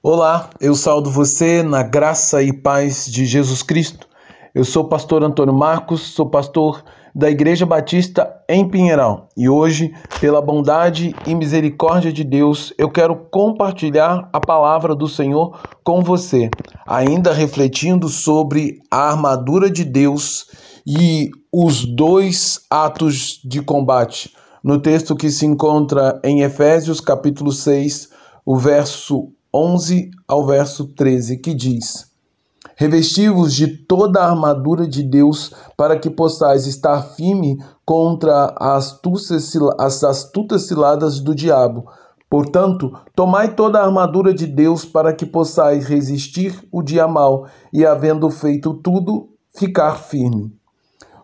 Olá, eu saldo você na graça e paz de Jesus Cristo. Eu sou o pastor Antônio Marcos, sou pastor da Igreja Batista em Pinheiral e hoje, pela bondade e misericórdia de Deus, eu quero compartilhar a palavra do Senhor com você, ainda refletindo sobre a armadura de Deus e os dois atos de combate. No texto que se encontra em Efésios capítulo 6, o verso 11 ao verso 13, que diz: Revesti-vos de toda a armadura de Deus, para que possais estar firme contra as astutas, as astutas ciladas do diabo. Portanto, tomai toda a armadura de Deus para que possais resistir o dia mal e, havendo feito tudo, ficar firme.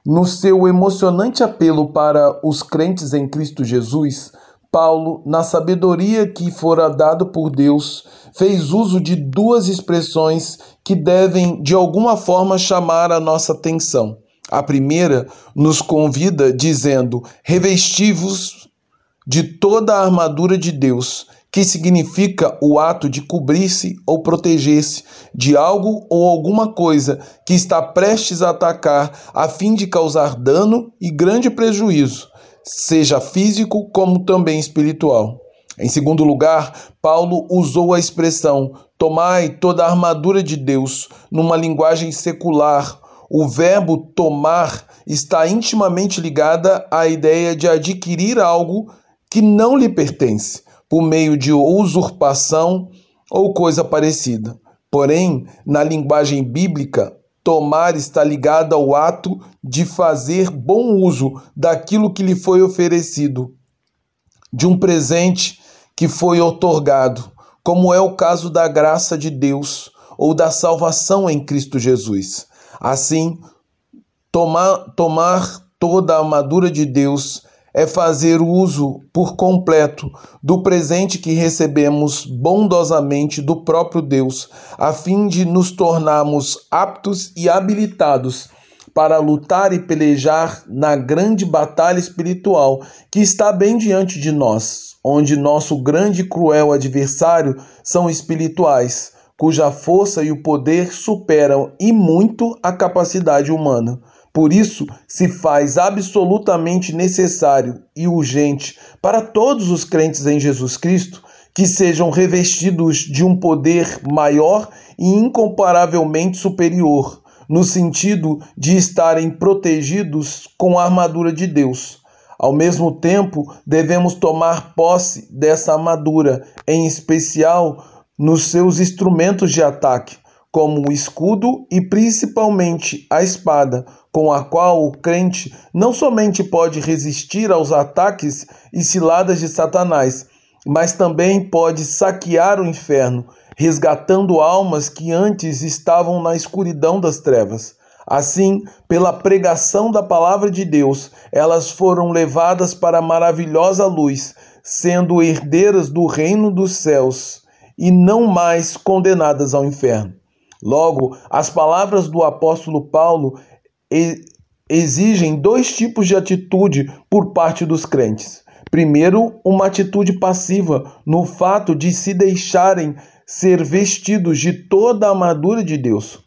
No seu emocionante apelo para os crentes em Cristo Jesus, Paulo, na sabedoria que fora dado por Deus, fez uso de duas expressões que devem, de alguma forma, chamar a nossa atenção. A primeira nos convida dizendo: revesti-vos de toda a armadura de Deus, que significa o ato de cobrir-se ou proteger-se de algo ou alguma coisa que está prestes a atacar, a fim de causar dano e grande prejuízo seja físico como também espiritual. Em segundo lugar, Paulo usou a expressão tomai toda a armadura de Deus numa linguagem secular. O verbo tomar está intimamente ligada à ideia de adquirir algo que não lhe pertence, por meio de usurpação ou coisa parecida. Porém, na linguagem bíblica, Tomar está ligado ao ato de fazer bom uso daquilo que lhe foi oferecido, de um presente que foi otorgado, como é o caso da graça de Deus ou da salvação em Cristo Jesus. Assim, tomar, tomar toda a armadura de Deus é fazer uso por completo do presente que recebemos bondosamente do próprio Deus, a fim de nos tornarmos aptos e habilitados para lutar e pelejar na grande batalha espiritual que está bem diante de nós, onde nosso grande e cruel adversário são espirituais, cuja força e o poder superam e muito a capacidade humana. Por isso, se faz absolutamente necessário e urgente para todos os crentes em Jesus Cristo que sejam revestidos de um poder maior e incomparavelmente superior, no sentido de estarem protegidos com a armadura de Deus. Ao mesmo tempo, devemos tomar posse dessa armadura, em especial nos seus instrumentos de ataque, como o escudo e principalmente a espada, com a qual o crente não somente pode resistir aos ataques e ciladas de Satanás, mas também pode saquear o inferno, resgatando almas que antes estavam na escuridão das trevas. Assim, pela pregação da palavra de Deus, elas foram levadas para a maravilhosa luz, sendo herdeiras do reino dos céus e não mais condenadas ao inferno. Logo, as palavras do apóstolo Paulo exigem dois tipos de atitude por parte dos crentes. Primeiro, uma atitude passiva, no fato de se deixarem ser vestidos de toda a armadura de Deus.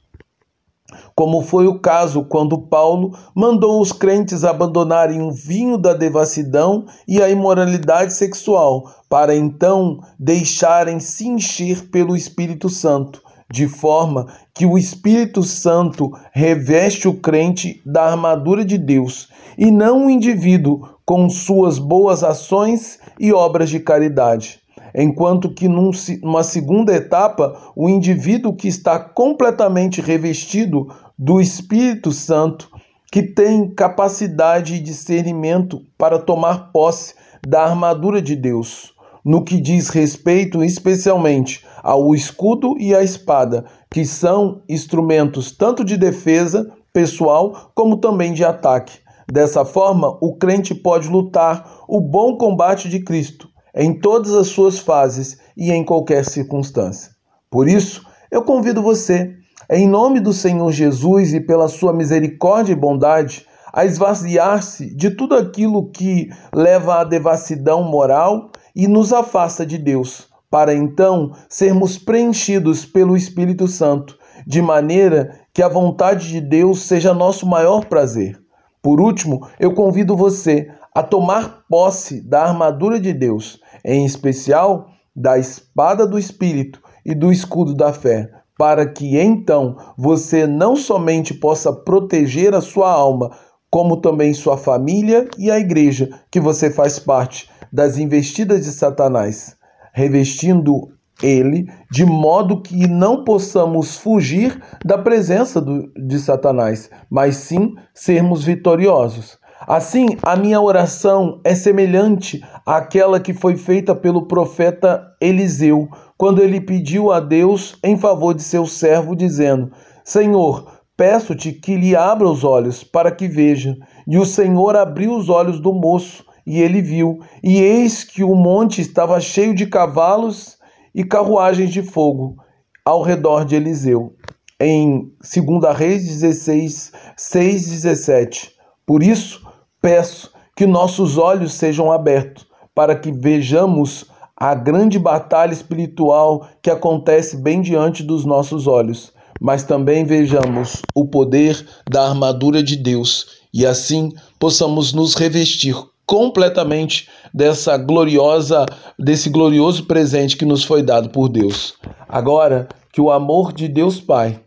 Como foi o caso quando Paulo mandou os crentes abandonarem o vinho da devassidão e a imoralidade sexual, para então deixarem se encher pelo Espírito Santo de forma que o Espírito Santo reveste o crente da armadura de Deus e não o indivíduo com suas boas ações e obras de caridade. Enquanto que numa segunda etapa, o indivíduo que está completamente revestido do Espírito Santo, que tem capacidade e discernimento para tomar posse da armadura de Deus no que diz respeito especialmente ao escudo e à espada, que são instrumentos tanto de defesa pessoal como também de ataque. Dessa forma, o crente pode lutar o bom combate de Cristo em todas as suas fases e em qualquer circunstância. Por isso, eu convido você, em nome do Senhor Jesus e pela sua misericórdia e bondade, a esvaziar-se de tudo aquilo que leva à devassidão moral e nos afasta de Deus, para então sermos preenchidos pelo Espírito Santo, de maneira que a vontade de Deus seja nosso maior prazer. Por último, eu convido você a tomar posse da armadura de Deus, em especial da espada do Espírito e do escudo da fé, para que então você não somente possa proteger a sua alma, como também sua família e a igreja que você faz parte das investidas de Satanás, revestindo ele de modo que não possamos fugir da presença do, de Satanás, mas sim sermos vitoriosos. Assim, a minha oração é semelhante àquela que foi feita pelo profeta Eliseu, quando ele pediu a Deus em favor de seu servo, dizendo: Senhor, Peço-te que lhe abra os olhos para que veja. E o Senhor abriu os olhos do moço, e ele viu. E eis que o monte estava cheio de cavalos e carruagens de fogo ao redor de Eliseu. Em 2 Reis 16, 6, 17. Por isso, peço que nossos olhos sejam abertos, para que vejamos a grande batalha espiritual que acontece bem diante dos nossos olhos mas também vejamos o poder da armadura de Deus e assim possamos nos revestir completamente dessa gloriosa desse glorioso presente que nos foi dado por Deus. Agora que o amor de Deus Pai,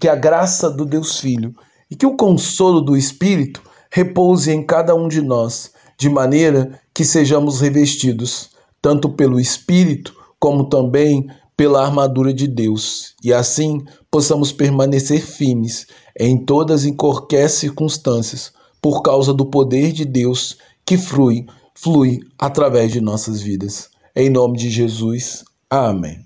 que a graça do Deus Filho e que o consolo do Espírito repouse em cada um de nós, de maneira que sejamos revestidos tanto pelo Espírito como também pela armadura de Deus, e assim possamos permanecer firmes em todas e qualquer circunstâncias, por causa do poder de Deus que flui, flui através de nossas vidas. Em nome de Jesus. Amém.